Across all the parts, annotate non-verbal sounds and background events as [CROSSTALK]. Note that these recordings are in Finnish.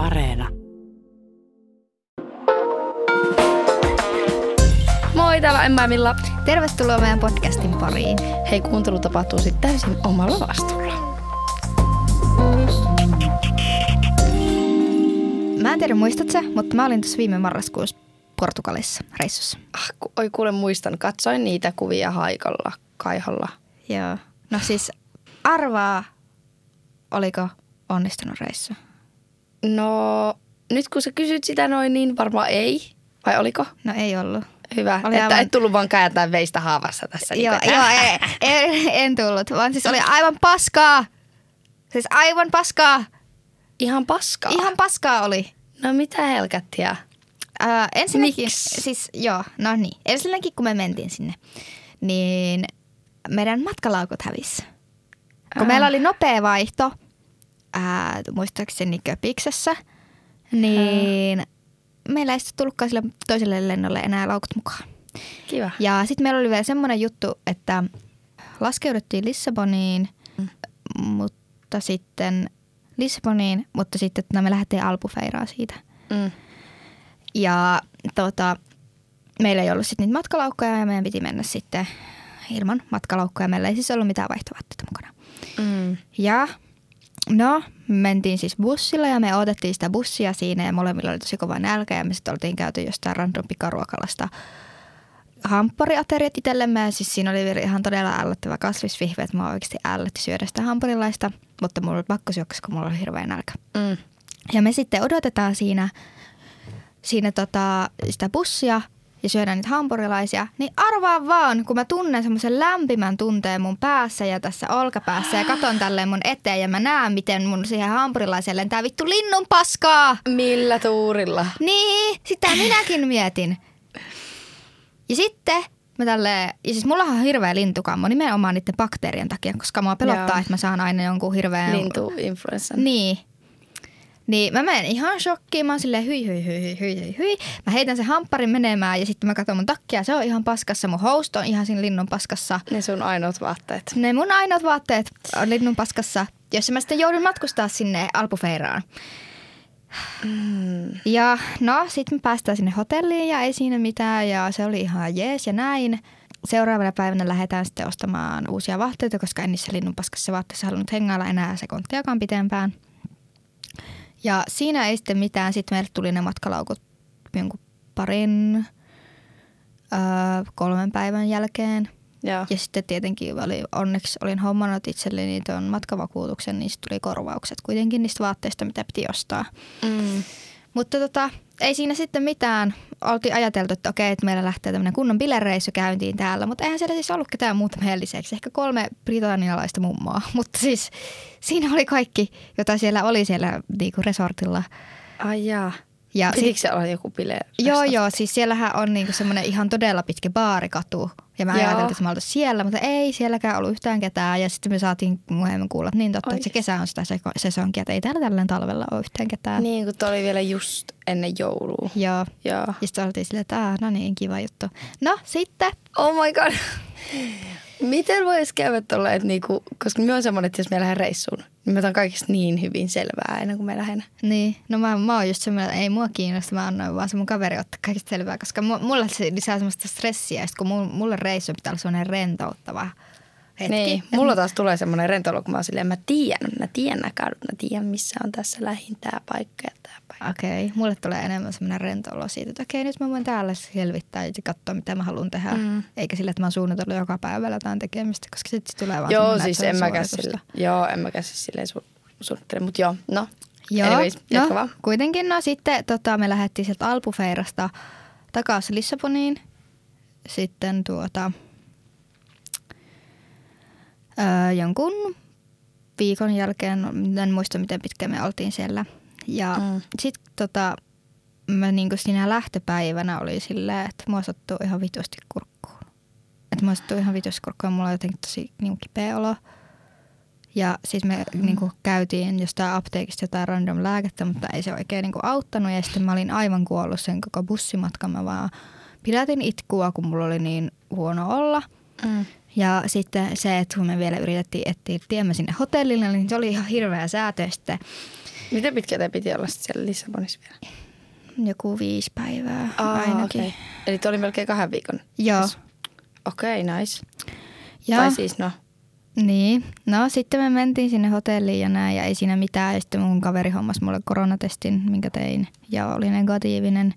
Areena. Moi, täällä Emma ja Milla. Tervetuloa meidän podcastin pariin. Hei, kuuntelu tapahtuu sitten täysin omalla vastuulla. Mä en tiedä muistat sä, mutta mä olin tuossa viime marraskuussa Portugalissa reissussa. Ah, ku, oi kuule muistan, katsoin niitä kuvia haikalla, kaihalla. Joo. No siis arvaa, oliko onnistunut reissu? No, nyt kun sä kysyt sitä noin, niin varmaan ei. Vai oliko? No ei ollut. Hyvä, Oli että aivan- et tullut vaan kääntää veistä haavassa tässä. Joo, niin joo ei, en, en tullut, vaan siis oli aivan paskaa. Siis aivan paskaa. Ihan paskaa. Ihan paskaa oli. No mitä helkattia? Ää, ensinnäkin, Miksi? siis joo, no niin. Ensinnäkin kun me mentiin sinne, niin meidän matkalaukut hävisi. Kun Ah. meillä oli nopea vaihto, ää, muistaakseni Köpiksessä, niin meillä ei sitten tullutkaan sille toiselle lennolle enää laukut mukaan. Kiva. Ja sitten meillä oli vielä semmoinen juttu, että laskeuduttiin Lissaboniin, Mm. mutta sitten Lissaboniin, mutta sitten no, me lähdettiin Alpufeiraan siitä. Mm. Ja tota, meillä ei ollut sitten niitä matkalaukkoja ja meidän piti mennä sitten ilman matkalaukkoja. Meillä ei siis ollut mitään vaihtovaatteita mukana. Mm. Ja no, mentiin siis bussilla ja me odotettiin sitä bussia siinä ja molemmilla oli tosi kova nälkä ja me sitten oltiin käyty jostain random pikaruokalasta hamppariateriat itsellemme. Ja siis siinä oli ihan todella ällöttävä kasvisvihve, että mä oikeasti ällötti syödä sitä hampparilaista, mutta mulla oli pakko syödä, koska mulla oli hirveä nälkä. Mm. Ja me sitten odotetaan siinä, siinä tota, sitä bussia ja syödään niitä hampurilaisia, niin arvaa vaan, kun mä tunnen semmoisen lämpimän tunteen mun päässä ja tässä olkapäässä ja katon tälleen mun eteen ja mä näen, miten mun siihen hampurilaiseen lentää vittu linnun paskaa. Millä tuurilla? Niin, sitä minäkin mietin. Ja sitten mä tälleen, ja siis mulla on hirveä lintukammo nimenomaan niiden bakteerien takia, koska mua pelottaa, Joo. että mä saan aina jonkun hirveän Lintu-influenssan. niin. Niin mä menen ihan shokkiin, mä oon silleen hyi hyi hyi hyi hyi hyi hyi. Mä heitän sen hampparin menemään ja sitten mä katson mun takkia, se on ihan paskassa. Mun houst on ihan siinä linnun paskassa. Ne sun ainoat vaatteet. Ne mun ainoat vaatteet on linnun paskassa, jossa mä sitten joudun matkustaa sinne Alpufeiraan. Mm. Ja no, sitten me päästään sinne hotelliin ja ei siinä mitään ja se oli ihan jees ja näin. Seuraavana päivänä lähdetään sitten ostamaan uusia vaatteita, koska en niissä linnun paskassa vaatteissa halunnut hengailla enää sekuntiakaan pitempään. Ja siinä ei sitten mitään. Sitten meille tuli ne matkalaukut jonkun parin, öö, kolmen päivän jälkeen. Joo. Ja sitten tietenkin oli, onneksi olin hommannut itselleni tuon matkavakuutuksen, niin tuli korvaukset kuitenkin niistä vaatteista, mitä piti ostaa. Mm. Mutta tota, ei siinä sitten mitään. Oltiin ajateltu, että okei, että meillä lähtee tämmöinen kunnon bilereissu käyntiin täällä, mutta eihän siellä siis ollut ketään muuta meidän lisäksi. Ehkä kolme britannialaista mummoa, [LAUGHS] mutta siis siinä oli kaikki, jota siellä oli siellä niinku resortilla. Ai jaa. Ja Pitikö se olla joku bile? Joo, joo. Siis siellähän on niinku semmoinen ihan todella pitkä baarikatu. Ja mä ajattelin, että mä oltais siellä, mutta ei sielläkään ollut yhtään ketään. Ja sitten me saatiin myöhemmin kuulla, että niin totta, että se Oi. kesä on sitä sesonkia, että ei täällä tällä talvella ole yhtään ketään. Niin, kun toi oli vielä just ennen joulua. Joo. Joo. Ja sitten oltiin silleen, että no niin, kiva juttu. No sitten, Oh my god. Miten voisi käydä tuolla, että niinku, koska minä on semmoinen, että jos me lähden reissuun, niin mä otan kaikista niin hyvin selvää ennen kuin me lähden. niin, no mä, mä oon just semmoinen, ei mua kiinnosta, mä annoin vaan se mun kaveri ottaa kaikista selvää, koska mu- mulla se lisää semmoista stressiä, kun mulla, mulla reissu pitää olla semmoinen rentouttava hetki. Niin, mulla taas tulee semmoinen rentolo, kun mä oon silleen, mä tiedän, mä tiedän nämä kadut, mä tiedän missä on tässä lähin tää paikka ja tää paikka. Okei, okay. mulle tulee enemmän semmoinen rento olo siitä, että okei, nyt mä voin täällä selvittää ja katsoa, mitä mä haluan tehdä. Mm. Eikä sillä, että mä oon suunnitellut joka päivällä jotain tekemistä, koska sitten se tulee vaan Joo, siis en mäkään sille, joo, en mäkään siis silleen su, suunnittele, mutta joo, no. Joo, Anyways, no, vaan. kuitenkin no sitten tota, me lähdettiin sieltä Alpufeirasta takaisin Lissaboniin. Sitten tuota, öö, jonkun viikon jälkeen, en muista miten pitkään me oltiin siellä. Ja Mm. sitten tota, mä niinku siinä lähtöpäivänä oli silleen, että mua sattuu ihan vitusti kurkkuun. Että mua sattuu ihan vitusti kurkkuun ja mulla on jotenkin tosi niinku kipeä olo. Ja siis me mm. niinku käytiin jostain apteekista jotain random lääkettä, mutta ei se oikein niinku auttanut. Ja sitten mä olin aivan kuollut sen koko bussimatkan. Mä vaan pidätin itkua, kun mulla oli niin huono olla. Mm. Ja sitten se, että kun me vielä yritettiin etsiä tiemme sinne hotellille, niin se oli ihan hirveä säätö. Sitten Miten pitkä te piti olla sit siellä Lissabonissa vielä? Joku viisi päivää ainakin. Okay. Eli tuo oli melkein kahden viikon. Joo. Okei, okay, nice. Ja, Tai siis no, Niin. No sitten me mentiin sinne hotelliin ja näin ja ei siinä mitään. Ja sitten mun kaveri hommas mulle koronatestin, minkä tein ja oli negatiivinen.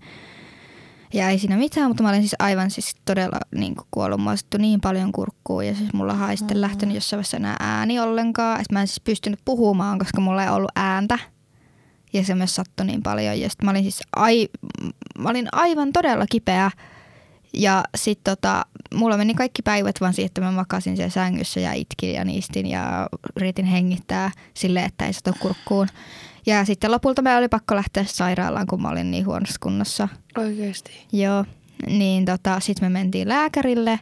Ja ei siinä mitään, mutta mä olin siis aivan siis todella niin kuin kuollut. Mä oon niin paljon kurkkuun ja siis mulla ei sitten lähtenyt jossain vaiheessa enää ääni ollenkaan. Et mä en siis pystynyt puhumaan, koska mulla ei ollut ääntä. Ja se myös sattui niin paljon. Ja sitten mä olin siis ai, mä olin aivan todella kipeä. Ja sitten tota, mulla meni kaikki päivät vaan siihen, että mä makasin siellä sängyssä ja itkin ja niistin ja yritin hengittää silleen, että ei sato kurkkuun. Ja sitten lopulta me oli pakko lähteä sairaalaan, kun mä olin niin huonossa kunnossa. oikeesti. Joo, niin tota, sitten me mentiin lääkärille,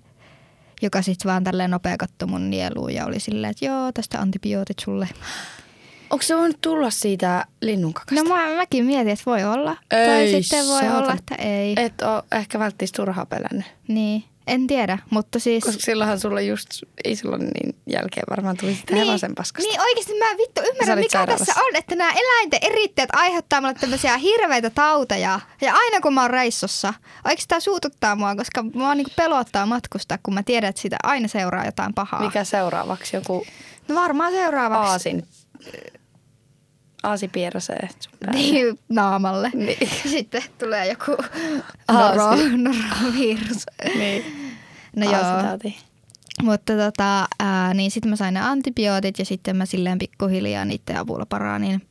joka sitten vaan tälleen nopea katsoi mun nieluun ja oli silleen, että joo, tästä antibiootit sulle. Onko se voinut tulla siitä linnunkakasta? No mä, mäkin mietin, että voi olla. tai Ei, sitten voi saatana. olla, että ei. Et oo ehkä välttis turhaa pelännyt. Niin, en tiedä, mutta siis... Koska silloinhan sulla just Islannin jälkeen varmaan tuli sitä niin, hevosen paskasta. Niin oikeasti mä vittu ymmärrän, mikä sairaalassa. tässä on, että nämä eläinten eritteet aiheuttaa mulle tämmöisiä hirveitä tauteja. Ja aina kun mä oon reissussa, oikeasti tää suututtaa mua, koska mua niinku pelottaa matkustaa, kun mä tiedän, että siitä aina seuraa jotain pahaa. Mikä seuraavaksi? Joku No varmaan seuraavaksi. aasin. Aasi päälle. Niin, naamalle. Niin. Sitten tulee joku Aasi. noro, norovirus. niin. No joo. Mutta tota, ää, niin sitten mä sain ne antibiootit ja sitten mä silleen pikkuhiljaa niiden avulla paranin.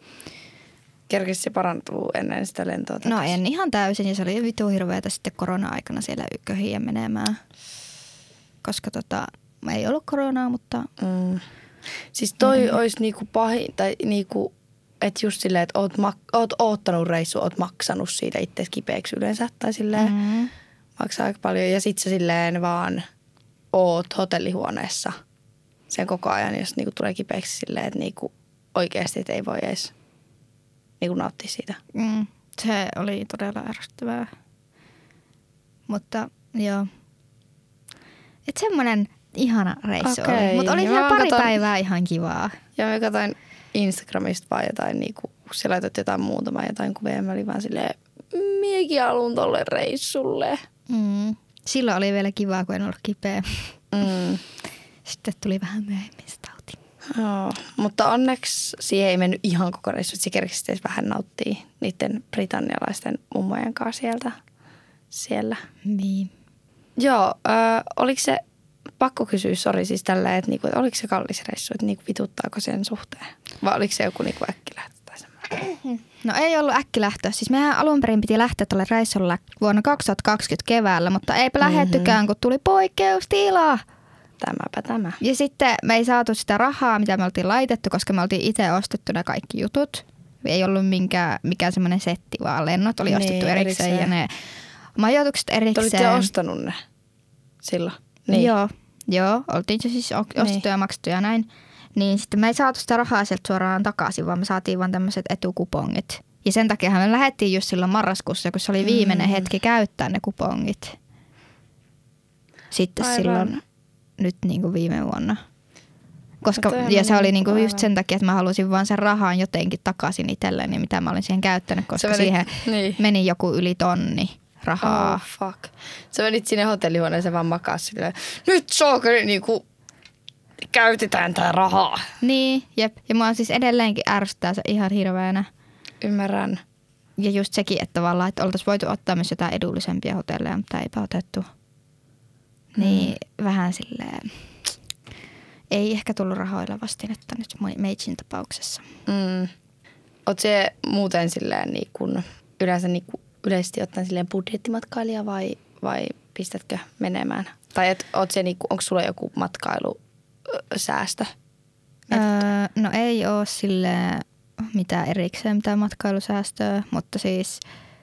Kerkisi se parantuu ennen sitä lentoa No takaisin? en ihan täysin ja se oli vitu hirveätä sitten korona-aikana siellä ykköhiä menemään. Koska tota, ei ollut koronaa, mutta Mm. Siis toi mm. olisi niinku pahin, tai niinku, että just silleen, että oot, mak- oot oottanut reissu, oot maksanut siitä itse kipeäksi yleensä, tai silleen mm. maksaa aika paljon. Ja sit sä silleen vaan oot hotellihuoneessa sen koko ajan, jos niinku tulee kipeäksi silleen, että niinku oikeasti et ei voi edes niinku nauttia siitä. mm, se oli todella ärsyttävää. Mutta joo. Et semmonen ihana reissu Okei, oli. Mutta oli niin siellä pari katon- päivää ihan kivaa. Ja mä katsoin Instagramista vaan jotain, niinku, kun sä laitat jotain muutama jotain kuvia, ja mä olin vaan silleen, miekin haluan tolle reissulle. Mm. Silloin oli vielä kivaa, kun en ollut kipeä. Mm. [LAUGHS] Sitten tuli vähän myöhemmin se tauti. Joo, mutta onneksi siihen ei mennyt ihan koko reissu, että se kerkisi edes vähän nauttia niiden britannialaisten mummojen kanssa sieltä. Siellä. Niin. Joo, äh, oliko se, pakko kysyä, sori siis tällä, että niinku, oliko se kallis reissu, että niinku vituttaako sen suhteen? Vai oliko se joku niinku äkkilähtö tai semmoinen? [CLEARS THROAT] No ei ollut äkkilähtö. Siis mehän alun perin piti lähteä tuolle reissulle vuonna 2020 keväällä, mutta eipä mm-hmm. lähettykään, kun tuli poikkeustila. Tämäpä tämä. Ja sitten me ei saatu sitä rahaa, mitä me oltiin laitettu, koska me oltiin itse ostettu ne kaikki jutut. Ei ollut minkään, mikään semmoinen setti, vaan lennot oli Niin, ostettu erikseen, erikseen. ja ne majoitukset Te olitte erikseen. ostanut ne silloin? Niin. Joo, joo, oltiin se siis Niin. ja maksettu ja näin. Niin sitten me ei saatu sitä rahaa sieltä suoraan takaisin, vaan me saatiin vaan tämmöiset etukupongit. Ja sen takia me lähdettiin just silloin marraskuussa, kun se oli viimeinen Mm. hetki käyttää ne kupongit. Sitten Aivan. silloin nyt niin kuin viime vuonna. Koska, toihan ja se meni oli niinku just sen takia, että mä halusin vaan sen rahan jotenkin takaisin itselleni, mitä mä olin siihen käyttänyt, koska menit- siihen niin. meni joku yli tonni rahaa. Oh, fuck. Sä menit sinne hotellihuoneeseen vaan makaa silleen, nyt saakeli niinku käytetään tää rahaa. Niin, jep. Ja mua siis edelleenkin ärsyttää se ihan hirveänä. Ymmärrän. Ja just sekin, että tavallaan, että oltaisiin voitu ottaa myös jotain edullisempia hotelleja, mutta eipä otettu. Niin vähän silleen, ei ehkä tullut rahoilla vastinetta nyt Meitsin tapauksessa. Mm. Oot se muuten silleen niin kun, yleensä niin kun, yleisesti ottaen silleen budjettimatkailija vai, vai pistätkö menemään? Tai et, oot se, niin kun, onko sulla joku matkailusäästö? Öö, no ei ole sille mitään erikseen mitään matkailusäästöä, mutta siis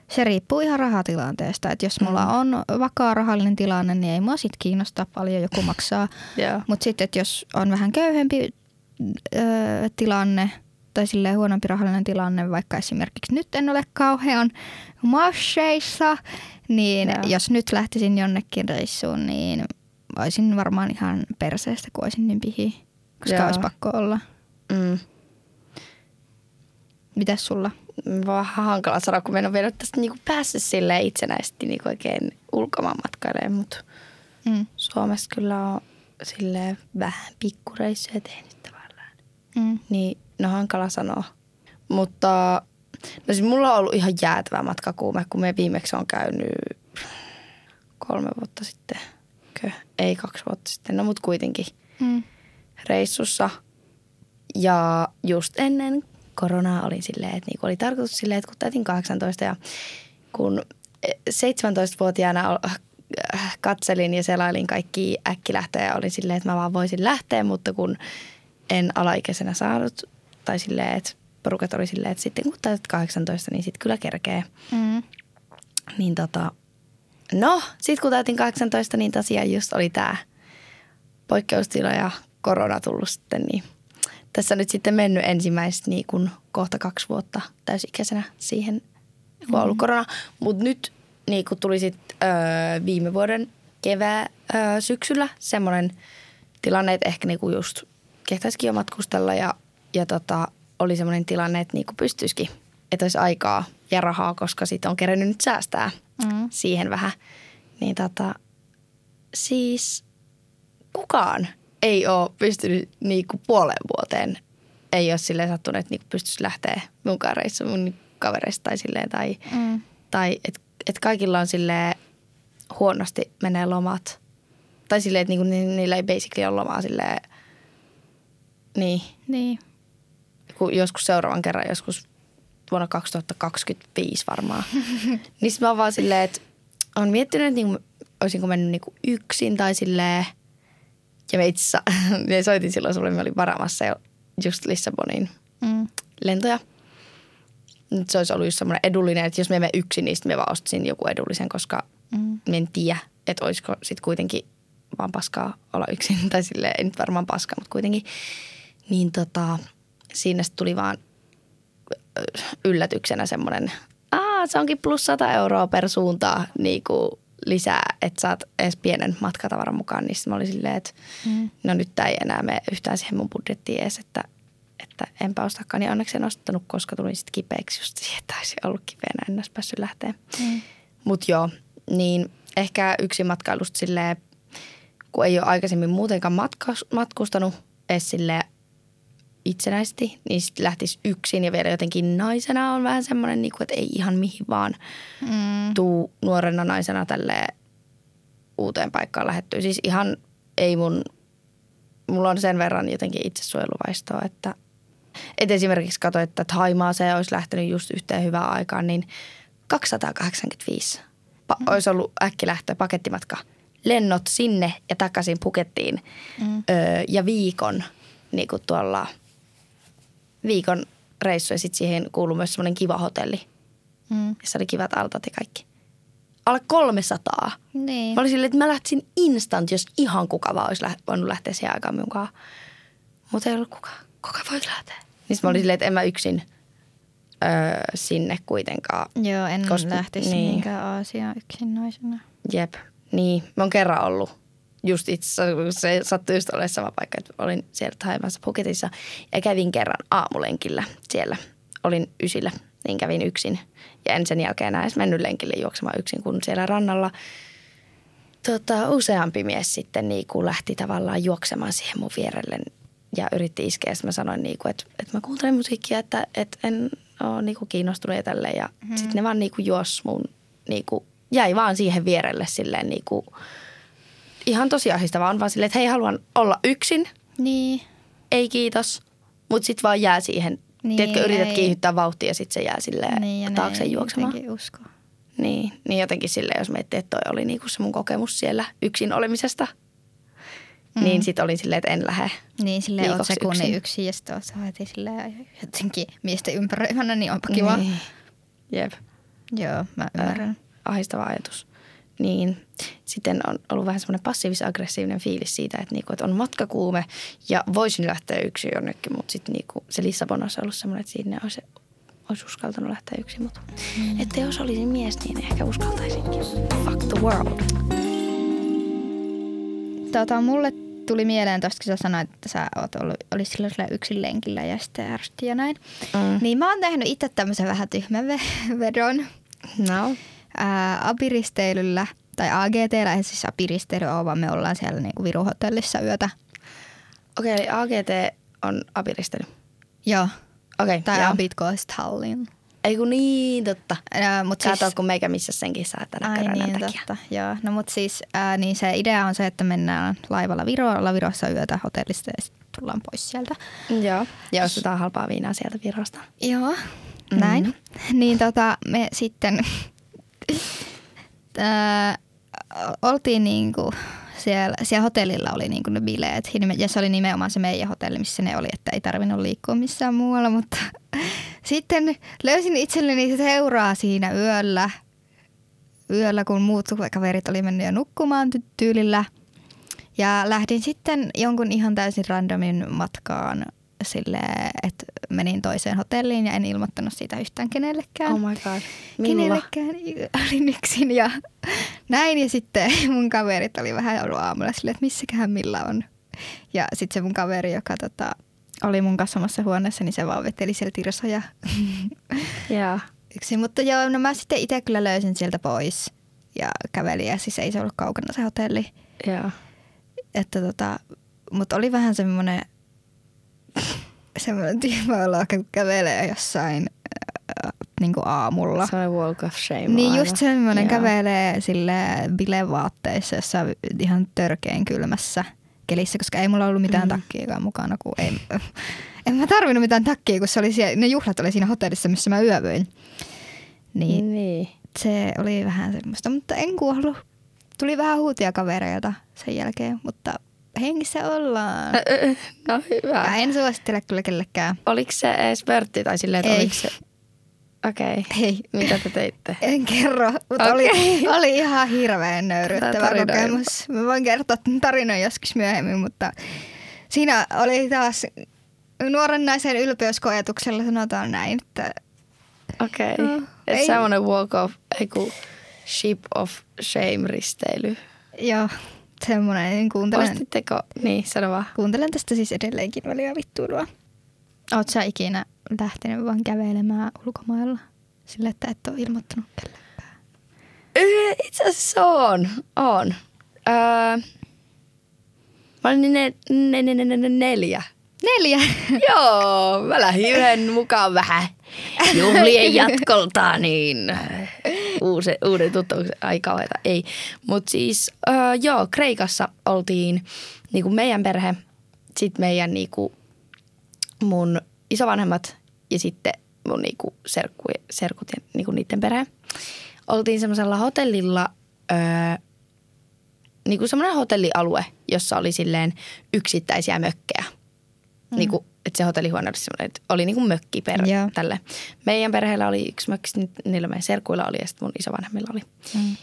se riippuu ihan rahatilanteesta. Että jos mulla on vakaa rahallinen tilanne, niin ei mua sit kiinnosta paljon joku maksaa. [LAUGHS] Joo. Mutta sitten, että jos on vähän köyhempi öö, tilanne tai silleen huonompi rahallinen tilanne, vaikka esimerkiksi nyt en ole kauhean masseissa, niin Joo. jos nyt lähtisin jonnekin reissuun, niin olisin varmaan ihan perseestä, kun olisin niin pihi, koska Joo. olisi pakko olla. Mm. Mitäs sulla? Vähän hankala sanoa, kun mä en ole vielä tästä niinku päässyt silleen itsenäisesti niinku oikein ulkomaan matkailemaan, mutta Mm. Suomessa kyllä on silleen vähän pikkureissuja tehnyt tavallaan. Mm. Niin no hankala sanoa. Mutta no siis mulla on ollut ihan jäätävä matkakuume, kun me viimeksi on käynyt kolme vuotta sitten. Kö? Ei kaksi vuotta sitten, no mut kuitenkin Mm. reissussa. Ja just ennen koronaa olin silleen, että niinku oli tarkoitus silleen, että kun täytin 18 ja kun 17-vuotiaana ol- äh, katselin ja selailin kaikki äkkilähtöjä ja olin silleen, että mä vaan voisin lähteä, mutta kun en alaikäisenä saanut tai silleen, että porukat oli silleen, että sitten kun täytät 18, niin sitten kyllä kerkee. Mm. Niin tota, no, sitten kun täytin 18, niin tosiaan just oli tämä poikkeustila ja korona tullut sitten, niin tässä nyt sitten mennyt ensimmäiset niin kuin kohta kaksi vuotta täysikäisenä siihen, kun on ollut korona. Mutta nyt niin kuin tuli sitten öö, viime vuoden kevää öö, syksyllä semmoinen tilanne, että ehkä niin kuin just kehtaisikin jo matkustella ja, ja tota, oli semmoinen tilanne, että niin kuin pystyisikin, että olisi aikaa ja rahaa, koska sitten on kerennyt nyt säästää Mm. siihen vähän. Niin tota, siis kukaan ei ole pystynyt niinku puoleen vuoteen, ei ole silleen sattunut, että niinku pystyisi lähteä munkaan reissuun mun kavereista tai silleen, tai, Mm. tai että et kaikilla on silleen huonosti menee lomat. Tai silleen, että niinku ni, niillä ei basically ole lomaa silleen, niin, Niin. Kun joskus seuraavan kerran, joskus vuonna 2025 varmaan. [LAUGHS] niin sit mä vaan silleen, että on miettinyt, että niinku, olisinko mennyt niinku yksin tai silleen. Ja me itse [LAUGHS] me soitin silloin sulle, me olin varaamassa jo just Lissabonin Mm. lentoja. Nyt se olisi ollut just semmoinen edullinen, että jos me emme yksin, niin sitten me vaan ostaisin joku edullisen, koska Mm. en tiedä, että olisiko sitten kuitenkin vaan paskaa olla yksin. [LAUGHS] Tai silleen, ei nyt varmaan paskaa, mutta kuitenkin. Niin tota, siinä tuli vaan yllätyksenä semmoinen, aa se onkin plus 100 euroa per suuntaa niin kuin lisää, että saat edes pienen matkatavaran mukaan. Niin sitten mä olin silleen, että Mm. no nyt tämä ei enää mene yhtään siihen mun budjettiin edes, että, että enpä ostakaan. Niin onneksi en ostanut, koska tulin sitten kipeäksi just siihen, että olisi ollut kipeänä, en olisi päässyt lähteä. Mm. Mutta joo, niin ehkä yksi matkailusta silleen, kun ei ole aikaisemmin muutenkaan matkustanut edes silleen itsenäisesti, niin sitten lähtisi yksin ja vielä jotenkin naisena on vähän semmoinen, niin kuin, että ei ihan mihin vaan Mm. tuu nuorena naisena tälle uuteen paikkaan lähettyä. Siis ihan ei mun, mulla on sen verran jotenkin itsesuojeluvaistoa, että et esimerkiksi katsoin, että Thaimaaseen olisi lähtenyt just yhteen hyvään aikaan, niin 285 pa- olisi ollut äkkilähtö, pakettimatka. Lennot sinne ja takaisin Pukettiin Mm. öö, ja viikon niin kuin tuolla viikon reissu ja sitten siihen kuuluu myös semmoinen kiva hotelli, Mm. missä oli kivat altat ja kaikki. Alle 300. Niin. Mä olin silleen, että mä lähtisin instant, jos ihan kuka vaan olisi läht- voinut lähteä siihen aikaan mukaan. Mutta ei ollut kuka. Kuka voi lähteä? Niin mä olin silleen, että en mä yksin öö, sinne kuitenkaan. Joo, en Koska- lähtisi niin. niin. mihinkään Aasiaan yksin naisena. Jep, niin. Mä oon kerran ollut. Just itse se sattui just olemaan sama paikka, että olin siellä Taimassa Phuketissa ja kävin kerran aamulenkillä siellä. Olin ysillä, niin kävin yksin. Ja en sen jälkeen enää edes mennyt lenkille juoksemaan yksin, kun siellä rannalla tota, useampi mies sitten niin kuin lähti tavallaan juoksemaan siihen mun vierelle ja yritti iskeä. Sitten mä sanoin, niin kuin, että, että mä kuuntelen musiikkia, että, että en ole niin kuin kiinnostunut ja tälleen. Ja hmm. sitten ne vaan niin kuin juos mun, niin kuin, jäi vaan siihen vierelle silleen niin kuin, ihan tosi ahdistavaa. On vaan silleen, että hei, haluan olla yksin, Niin. ei kiitos. Mutta sitten vaan jää siihen, niin, tiedätkö, yrität ei. kiihdyttää vauhtia ja sitten se jää silleen Niin, taakse juoksemaan. usko. Niin, niin jotenkin silleen, jos miettii, että toi oli niinku se mun kokemus siellä yksin olemisesta, mm. niin sitten olin silleen, että en lähde. Niin, silleen oot sekunnin yksin. yksin ja sitten oot sä heti silleen jotenkin miesten ympäröivänä, niin onpa kiva. Niin. Jep, Joo, mä ymmärrän. äh, ahistava ajatus. Niin, sitten on ollut vähän semmoinen passiivis-aggressiivinen fiilis siitä, että, niinku, että on matkakuume ja voisin lähteä yksin jonnekin, mutta sitten niinku, se Lissabon olisi ollut semmoinen, että sinne olisi, olisi uskaltanut lähteä yksin. Mutta mm. että jos olisin mies, niin ehkä uskaltaisinkin. Fuck the world. Tota, mulle tuli mieleen tuosta, kun sä sanoit, että sä oot ollut, olit silloin sillä yksin lenkillä ja sitten ärsytti ja näin. Mm. Niin mä oon tehnyt itse tämmöisen vähän tyhmän ve- vedon No. Ää, apiristeilyllä, tai AGTllä, ei siis apiristeily ole, vaan me ollaan siellä niinku Viru-hotellissa yötä. Okei, eli AGT on apiristely. Joo. Okei, Tai joo. Abit Goes Tallinn. Ei kun niin, totta. Ää, mut Sä siis, kun meikä missä senkin saa tänä Ai niin, takia. totta. Joo. No mut siis ää, niin se idea on se, että mennään laivalla Viroon, ollaan Virossa yötä hotellista ja sitten tullaan pois sieltä. Joo. Ja ostetaan halpaa viinaa sieltä Virosta. Joo, näin. Mm-hmm. Niin tota, me sitten ää, oltiin niinku siellä, siellä hotellilla oli niinku ne bileet. Ja se oli nimenomaan se meidän hotelli, missä ne oli, että ei tarvinnut liikkua missään muualla. Mutta [LAUGHS] sitten löysin itselleni seuraa siinä yöllä, yöllä kun muut kaverit oli mennyt jo nukkumaan ty- tyylillä. Ja lähdin sitten jonkun ihan täysin randomin matkaan sille, että menin toiseen hotelliin ja en ilmoittanut siitä yhtään kenellekään. Oh my god. Minulla. Kenellekään olin yksin ja näin. Ja sitten mun kaverit oli vähän ollut aamulla silleen, että missäköhän millä on. Ja sitten se mun kaveri, joka tota, oli mun kanssa samassa huoneessa, niin se vaan veteli siellä tirsoja [LAUGHS] Joo. yksin. Mutta joo, no mä sitten itse kyllä löysin sieltä pois ja kävelin. Ja siis ei se ollut kaukana se hotelli. Joo. Että tota, mutta oli vähän semmoinen semmoinen tyhmä olo, kun kävelee jossain äh, niin kuin aamulla. Se on walk of shame Niin aivan. just semmoinen Joo. kävelee sille bilevaatteissa, jossa ihan törkeen kylmässä kelissä, koska ei mulla ollut mitään mm. takkiakaan mukana, kun ei, [LAUGHS] en mä tarvinnut mitään takkia, kun se oli siellä, ne juhlat oli siinä hotellissa, missä mä yövyin. Niin Niin. se oli vähän semmoista, mutta en kuollut. Tuli vähän huutia kavereilta sen jälkeen, mutta hengissä ollaan. No hyvä. Ja en suosittele kyllä kellekään. Oliko se edes vörtti tai silleen, että Ei. oliko se... Okei. Okay. Ei. Mitä te teitte? [LAUGHS] En kerro, mutta Okei. oli, oli ihan hirveän nöyryttävä kokemus. Mä voin kertoa tämän tarinan joskus myöhemmin, mutta siinä oli taas nuoren naisen ylpeyskoetuksella sanotaan näin, että Okei. Okay. No, Et semmoinen walk of, ei kun ship of shame risteily. joo, semmoinen, niin kuuntelen, Ostitteko? Niin, sano vaan. kuuntelen tästä siis edelleenkin väliä vittuilua. Oot sä ikinä lähtenyt vaan kävelemään ulkomailla sille, että et ole ilmoittanut kellekään? Öö, Itse asiassa on. On. Öö, mä olin ne, ne, ne, ne, ne, ne neljä. Neljä. [LAUGHS] Joo, mä lähdin yhden mukaan vähän juhlien [LAUGHS] jatkolta, niin uusi, uuden tuttavuuden, ai kauheeta, ei. Mutta siis öö, joo, Kreikassa oltiin niinku meidän perhe, sitten meidän niinku, mun isovanhemmat ja sitten mun niinku serkku, serkut ja niinku niiden perhe. Oltiin semmoisella hotellilla, öö, niinku semmoinen hotellialue, jossa oli silleen yksittäisiä mökkejä. Mm. Niin kuin, että se hotellihuone oli semmoinen, että oli niin kuin mökki per Joo. tälle. Meidän perheellä oli yksi mökki, niillä meidän serkuilla oli ja sitten mun isovanhemmilla oli. Mm.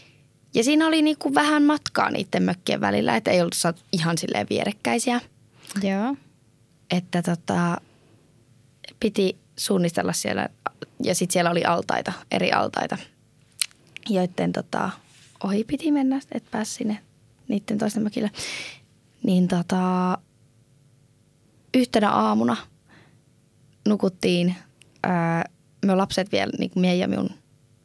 Ja siinä oli niin kuin vähän matkaa niiden mökkien välillä, että ei ollut saatu ihan silleen vierekkäisiä. Joo. Että tota, piti suunnistella siellä, ja sitten siellä oli altaita, eri altaita, joiden tota, ohi piti mennä, että pääsi sinne niiden toisten mökille. Niin tota, yhtenä aamuna nukuttiin, ää, me lapset vielä, niin kuin ja minun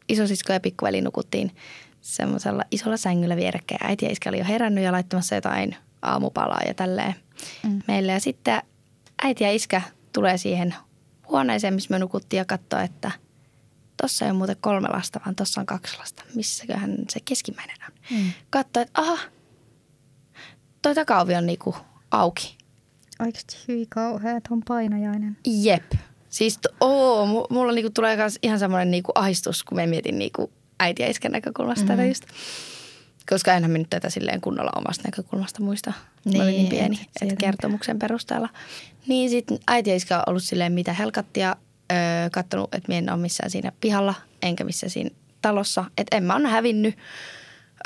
isosisko ja pikkuveli nukuttiin semmoisella isolla sängyllä vierekkäin. Äiti ja iskä oli jo herännyt ja laittamassa jotain aamupalaa ja tälleen Mm. meille. Ja sitten äiti ja iskä tulee siihen huoneeseen, missä me nukuttiin ja katsoo, että tossa ei ole muuten kolme lasta, vaan tossa on kaksi lasta. Missäköhän se keskimmäinen on? Mm. Katsoo, että aha, toi takaovi on niinku auki. Oikeasti hyvin kauhea, että on painajainen. Jep. Siis t- oo, mu- mulla niinku tulee kans ihan semmoinen niinku ahistus, kun mä mietin niinku äiti ja iskän näkökulmasta mm-hmm. tätä just. Koska enhän mä nyt tätä silleen kunnolla omasta näkökulmasta muista. Niin, mä olin niin Niin, pieni, et että kertomuksen perusteella. Niin sitten äiti ja iskä on ollut silleen mitä helkattia, öö, kattonut, että mä en ole missään siinä pihalla, enkä missään siinä talossa. Että en mä oon hävinnyt.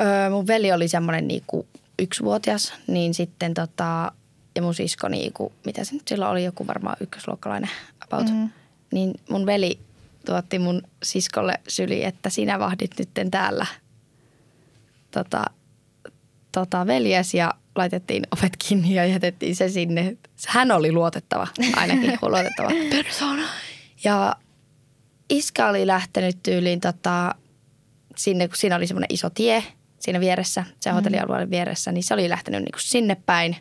Öö, mun veli oli semmoinen niinku yksivuotias, niin sitten tota, ja mun sisko niinku, mitä se nyt silloin oli, joku varmaan ykkösluokkalainen about. Mm. Niin mun veli tuotti mun siskolle syli, että sinä vahdit nytten täällä tota, tota veljes ja laitettiin ovet kiinni ja jätettiin se sinne. Hän oli luotettava, ainakin [LAUGHS] luotettava persona. Ja iskä oli lähtenyt tyyliin tota, sinne, kun siinä oli semmoinen iso tie siinä vieressä, se mm. hotellialueen vieressä, niin se oli lähtenyt niinku sinne päin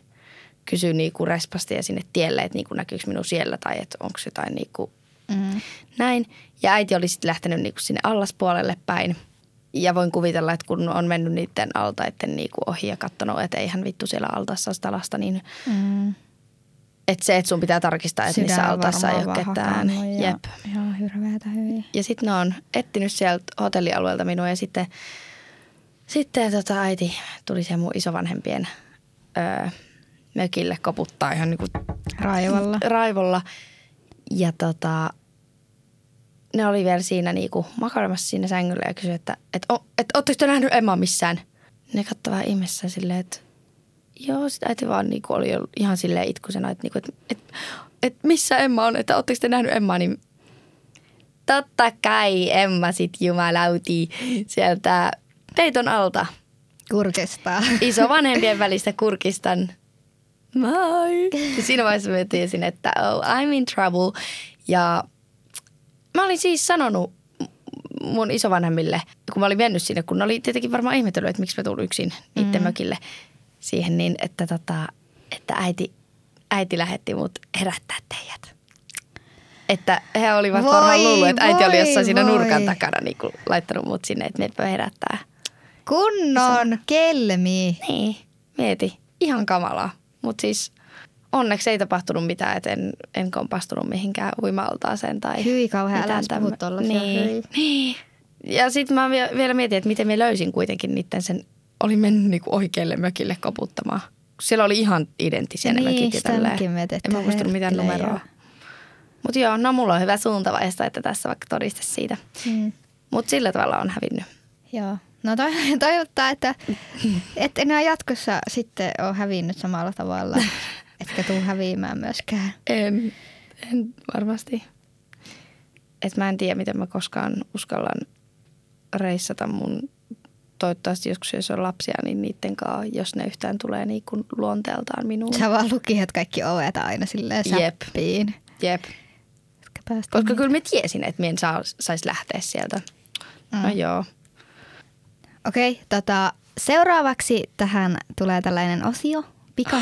kysyä niinku respasti ja sinne tielle, että niinku näkyykö minun siellä tai että onko jotain niinku mm. näin. Ja äiti oli sitten lähtenyt niinku sinne allaspuolelle päin. Ja voin kuvitella, että kun on mennyt niiden altaiden niinku ohi ja katsonut, että eihän vittu siellä altassa sitä lasta, niin mm. että se, että sun pitää tarkistaa, että missä altassa ei ole ketään. Ja, Jep. Joo, hirveätä hyvin. Ja sitten ne on etsinyt sieltä hotellialueelta minua ja sitten, sitten tota äiti tuli siihen mun isovanhempien öö, mökille koputtaa ihan niinku raivolla. [LAUGHS] raivolla. Ja tota, ne oli vielä siinä niinku makaramassa siinä sängyllä ja kysyi, että et, o, et, ootteko te nähnyt Emma missään? Ne katsoi vähän ihmeessä silleen, että joo, sitä äiti vaan niinku oli ihan silleen itkusena, että niinku, et, et, et missä Emma on, että ootteko te nähnyt Emmaa, niin totta kai Emma sit jumalauti sieltä peiton alta. Kurkistaa. Iso vanhempien välistä kurkistan. Moi. Ja siinä vaiheessa mä tiesin, että oh, I'm in trouble. Ja mä olin siis sanonut mun isovanhemmille, kun mä olin mennyt sinne, kun ne oli tietenkin varmaan ihmetellyt, että miksi mä tulin yksin niiden mm. mökille siihen, niin että, tota, että äiti, äiti lähetti mut herättää teidät. Että he olivat voi, varmaan luullut, että äiti oli jossain voi. siinä nurkan takana niin kuin laittanut mut sinne, että meidät voi herättää. Kunnon kelmi. Niin, mieti. Ihan kamalaa. Mutta siis onneksi ei tapahtunut mitään, että en, en kompastunut mihinkään uimaltaaseen tai Hyi kauhean, älä puhu niin, niin. Ja sitten mä vielä mietin, että miten mä löysin kuitenkin niiden sen, oli mennyt niinku oikealle mökille koputtamaan. Siellä oli ihan identtisiä niin, ne mökit ja tälleen. En mä muistanut mitään numeroa. Mutta joo, no mulla on hyvä suuntavaiheesta, että tässä vaikka todiste siitä. Hmm. Mutta sillä tavalla on hävinnyt. Joo. No to- [LAUGHS] toivottaa, että et enää jatkossa sitten ole hävinnyt samalla tavalla. [LAUGHS] Etkä tuu häviämään myöskään. En, en varmasti. Et mä en tiedä, miten mä koskaan uskallan reissata mun toivottavasti joskus, jos on lapsia, niin niiden kanssa, jos ne yhtään tulee niin kuin luonteeltaan minuun. Sä vaan lukihat kaikki ovet aina silleen säppiin. Jep. Jep. Koska kyllä mä tiesin, että mä en saa, saisi lähteä sieltä. No mm. No joo. Okei, okay, tota, seuraavaksi tähän tulee tällainen osio. Pika...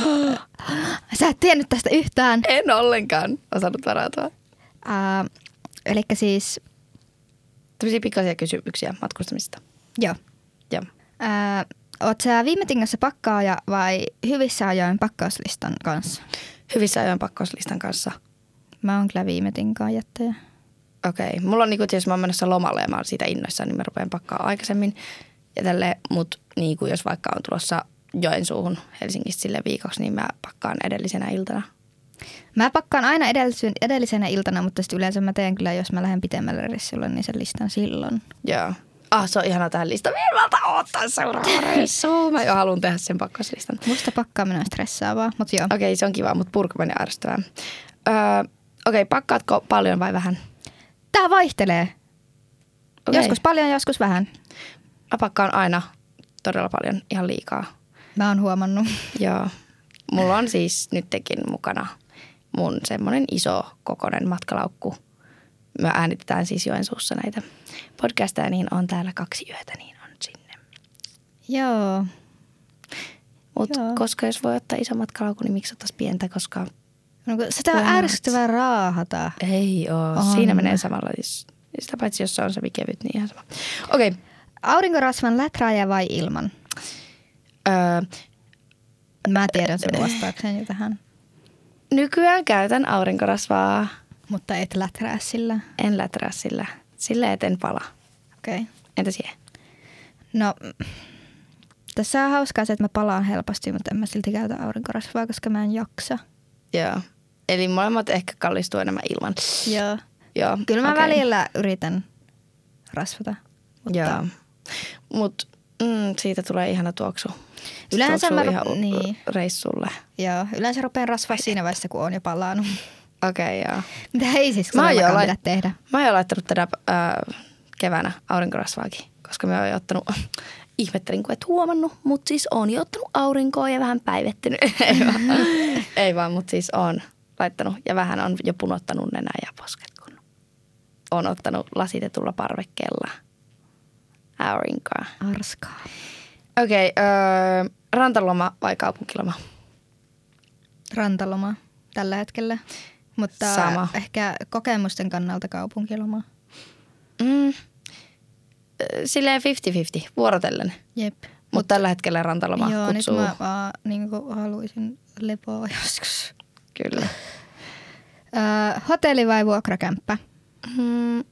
[GASPS] Sä et tiennyt tästä yhtään. En ollenkaan osannut varautua. Uh, eli siis... Tämmöisiä pikaisia kysymyksiä matkustamista. Joo. Joo. Uh, oot sä viime tingassa pakkaaja vai hyvissä ajoin pakkauslistan kanssa? Hyvissä ajoin pakkauslistan kanssa. Mä oon kyllä viime tinkaan jättäjä. Okei. Okay. Mulla on niin kuin, jos mä oon menossa lomalle ja mä oon siitä innoissaan, niin mä rupean pakkaa aikaisemmin ja tälle, mutta niin kuin jos vaikka on tulossa Joensuuhun Helsingistä sille viikoksi, niin mä pakkaan edellisenä iltana. Mä pakkaan aina edellisenä iltana, mutta sitten yleensä mä teen kyllä, jos mä lähden pitemmälle reissulle, niin sen listan silloin. Joo. Ah, se on ihana tähän listaan. Miltä ottaa seuraava [LAUGHS] reissu? Mä jo haluan tehdä sen pakkaslistan. Musta pakkaaminen on stressaavaa, mutta joo. Okei, okay, se on kiva, mutta purkaminen ärsyttävää. Öö, Okei, okay, pakkaatko paljon vai vähän? Tää vaihtelee. Okay. Joskus paljon, joskus vähän. Mä pakkaan aina todella paljon, ihan liikaa. Mä oon huomannut. Joo. Mulla on siis nytkin mukana mun semmoinen iso kokonen matkalaukku. Me äänitetään siis Joensuussa näitä podcasteja, niin on täällä kaksi yötä, niin on sinne. Joo. Mutta koska jos voi ottaa iso matkalaukku, niin miksi ottaisi pientä, koska... No, sitä on ärsyttävää raahata. Ei oo. On. Siinä menee samalla. Sitä paitsi jos se on se kevyt, niin ihan sama. Okei. Okay. Aurinkorasvan läträäjä vai ilman? Öö, Mä tiedän sen vastauksen jo tähän. Nykyään käytän aurinkorasvaa. Mutta et läträä sillä? En läträä sillä. Sillä et en pala. Okei. Okay. Entä siihen? No, tässä on hauskaa se, että mä palaan helposti, mutta en mä silti käytä aurinkorasvaa, koska mä en jaksa. Joo. Eli molemmat ehkä kallistuu enemmän ilman. Joo. Joo. Kyllä mä okay. välillä yritän rasvata. Mutta... Joo. Mutta mm, siitä tulee ihana tuoksu. Yleensä mä ihan niin. reissulle. Joo, yleensä rupean rasvaa siinä vaiheessa, kun on jo palannut. [LAUGHS] Okei, okay, joo. Mitä ei siis mä jo lait- tehdä? Mä oon jo laittanut tänä äh, keväänä aurinkorasvaakin, koska mä oon jo ottanut [LAUGHS] ihmettelin, kun et huomannut, mutta siis on jo ottanut aurinkoa ja vähän päivettynyt. [LAUGHS] ei vaan, ei vaan mutta siis on laittanut ja vähän on jo punottanut nenä ja posket, kun on ottanut lasitetulla parvekkeella aurinkoa. Arskaa. Okei, okay, öö, rantaloma vai kaupunkiloma? Rantaloma tällä hetkellä, mutta Sama. ehkä kokemusten kannalta kaupunkiloma. Mm. Silleen 50-50, vuorotellen. Jep. Mutta tällä hetkellä rantaloma Joo, kutsuu. nyt mä vaan niin haluaisin lepoa [LAUGHS] joskus. Kyllä. Öö, hotelli vai vuokrakämppä? Mm.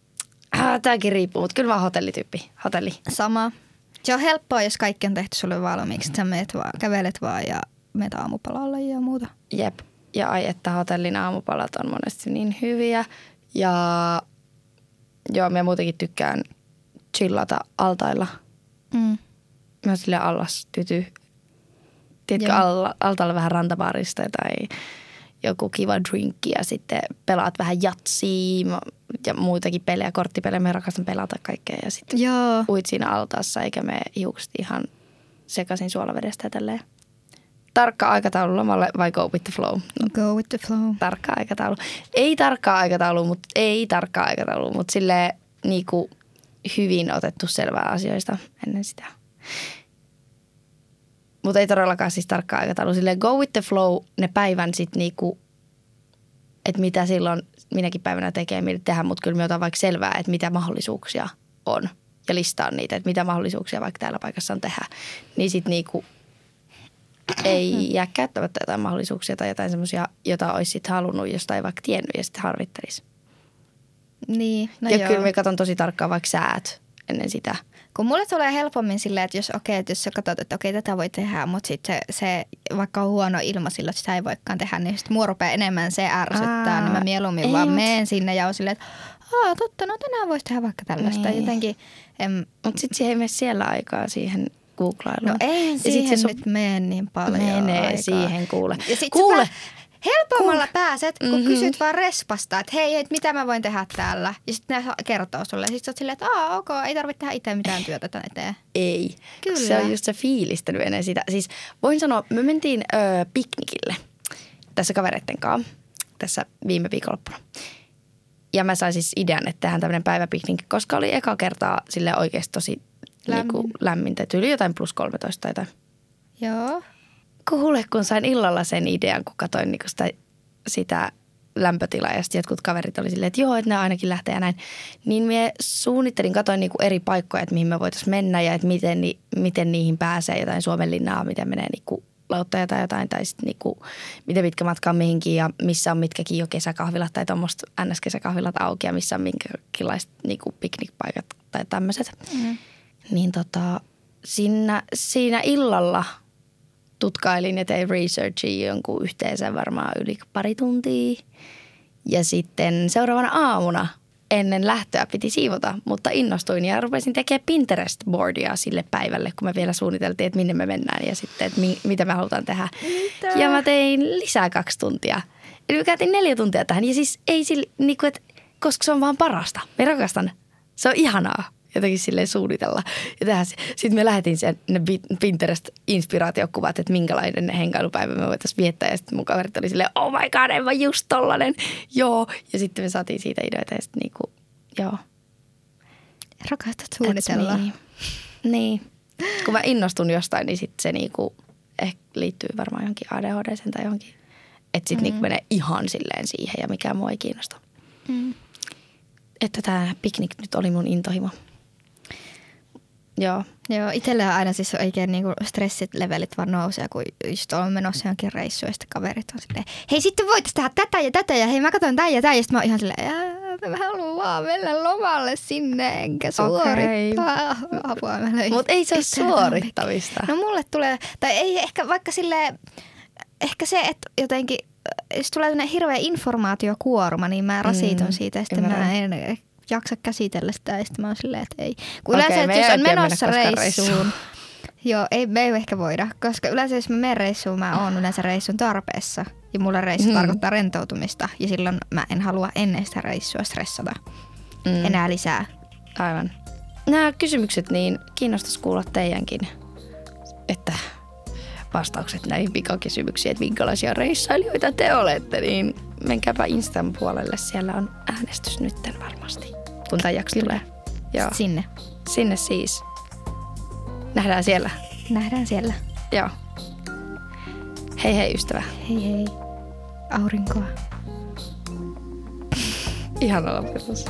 Ah, tääkin riippuu, mutta kyllä oon hotellityyppi. Hotelli. Sama. Se on helppoa, jos kaikki on tehty sulle valmiiksi. Sä meet vaan, kävelet vaan ja meet aamupalalle ja muuta. Jep. Ja ai, että hotellin aamupalat on monesti niin hyviä. Ja joo, mä muutenkin tykkään chillata altailla. Mm. Mä sille allas tyty. Tiedätkö, alla, altaalla vähän rantabarista tai joku kiva drinkki ja sitten pelaat vähän jatsia ja muitakin pelejä, korttipelejä. Mä rakastan pelata kaikkea ja sitten Joo. uit siinä altaassa eikä me hiukset ihan sekaisin suolavedestä ja tälleen. Tarkka aikataulu lomalle vai go with the flow? No, Go with the flow. tarkka aikataulu. Ei tarkkaa aikataulu, mutta ei tarkkaa aikataulu, mutta sille niinku hyvin otettu selvää asioista ennen sitä. Mutta ei todellakaan siis tarkkaa aikataulu. Silleen go with the flow ne päivän sitten niinku, että mitä silloin minäkin päivänä tekee, mitä tehdä, mutta kyllä me otan vaikka selvää, että mitä mahdollisuuksia on ja listaan niitä, että mitä mahdollisuuksia vaikka täällä paikassa on tehdä. Niin sitten niinku ei jää käyttämättä jotain mahdollisuuksia tai jotain semmoisia, jota olisi sitten halunnut, josta ei vaikka tiennyt ja sitten harvittelisi. Niin, no No ja joo. kyllä me katson tosi tarkkaan vaikka säät ennen sitä. Kun mulle tulee helpommin silleen, että jos, okei, että jos sä katsot, että okei, tätä voi tehdä, mutta sitten se, se, vaikka on huono ilma sillä, että sitä ei voikaan tehdä, niin sitten mua rupeaa enemmän se ärsyttää, Aa, niin mä mieluummin ei, vaan mut- meen sinne ja on silleen, että Aa, totta, no tänään voisi tehdä vaikka tällaista. Niin. Jotenkin, em, Mutta sitten siihen ei mene siellä aikaa siihen googlailuun. no ei Ja sit siihen se nyt mene niin paljon menee aikaa. siihen kuule. Ja sit kuule, sä helpommalla pääset, kun Mhm. kysyt vaan respasta, että hei, et mitä mä voin tehdä täällä. Ja sitten ne kertoo sulle. Sitten sä oot silleen, että aa, ok, ei tarvitse tehdä itse mitään työtä tän eteen. ei. Kyllä. Se on just se fiilistely ennen sitä. Siis voin sanoa, me mentiin ö, piknikille tässä kavereitten kanssa tässä viime viikonloppuna. Ja mä sain siis idean, että tehdään tämmöinen päiväpiknik, koska oli eka kertaa sille oikeasti tosi Lämmin. Niinku, lämmintä. Tyyli jotain plus 13 tai jotain. Joo. Kuule, kun sain illalla sen idean, kun katsoin niinku sitä, sitä lämpötilaa ja sitten jotkut kaverit oli silleen, että joo, että ne ainakin lähtee ja näin. Niin me suunnittelin, katsoin niinku eri paikkoja, että mihin me voitaisiin mennä ja että miten, ni, miten niihin pääsee jotain Suomenlinnaa, miten menee niinku lauttoja tai jotain, tai sitten niinku, miten pitkä matka on mihinkin ja missä on mitkäkin jo kesäkahvilat tai tuommoista NS-kesäkahvilat auki ja missä on minkälaiset niinku piknikpaikat tai tämmöiset. Mm. Niin tota, siinä, siinä illalla tutkailin ja tein researchia jonkun yhteensä varmaan yli pari tuntia. Ja sitten seuraavana aamuna ennen lähtöä piti siivota, mutta innostuin ja rupesin tekemään Pinterest-boardia sille päivälle, kun me vielä suunniteltiin, että minne me mennään ja sitten, että mi- mitä me halutaan tehdä. Mitä? Ja mä tein lisää kaksi tuntia. Eli mä käytin neljä tuntia tähän ja siis ei sille, niin kuin, että, koska se on vaan parasta. Mä rakastan. Se on ihanaa jotenkin silleen suunnitella. Ja tehdä se. Sitten me lähetin sen ne Pinterest-inspiraatiokuvat, että minkälainen henkailupäivä me voitaisiin viettää. Ja sitten mun kaverit oli silleen, oh my god, en mä just tollanen. Joo. Ja sitten me saatiin siitä ideoita ja sitten niinku, joo. Rakastat suunnitella. Niin. Kun mä innostun jostain, niin sitten se niinku ehkä liittyy varmaan johonkin ADHD tai johonkin. Että sitten mm. niinku menee ihan silleen siihen ja mikään mua ei kiinnosta. Mm. Että tämä piknik nyt oli mun intohimo. Joo. Joo, itsellä aina siis oikein niinku stressilevelit vaan nousee, kun just on menossa johonkin reissuun ja sitten kaverit on silleen, hei sitten voitaisiin tehdä tätä ja tätä ja hei mä katson tän ja tän ja sitten mä oon ihan silleen, "Ää, mä haluan vaan mennä lomalle sinne enkä suorittaa. Apua, mä löin Mutta ei se ole suorittamista. No mulle tulee, tai ei ehkä vaikka sille, ehkä se, että jotenkin, jos tulee tämmöinen hirveä informaatiokuorma, niin mä rasitun Mm, siitä ja sitten mä ymmärrän. en jaksa käsitellä sitä ja sitten mä oon silleen, että ei. Kun yleensä, me että jos on menossa reissuun, reissuun. Joo, ei, me ei ehkä voida, koska yleensä jos mä menen reissuun, mä oon yleensä reissun tarpeessa. Ja mulle reissu Mm. tarkoittaa rentoutumista ja silloin mä en halua ennen sitä reissua stressata Mm. enää lisää. Aivan. nämä kysymykset, niin kiinnostaisi kuulla teidänkin, että vastaukset näihin pikakysymyksiin, että minkälaisia reissailijoita te olette, niin menkääpä Instan puolelle. Siellä on äänestys nytten varmasti, kun tämä jakso Kyllä. tulee. Joo. Sinne. Sinne siis. Nähdään siellä. Nähdään siellä. Joo. Hei hei ystävä. Hei hei. Aurinkoa. Ihan lopetus.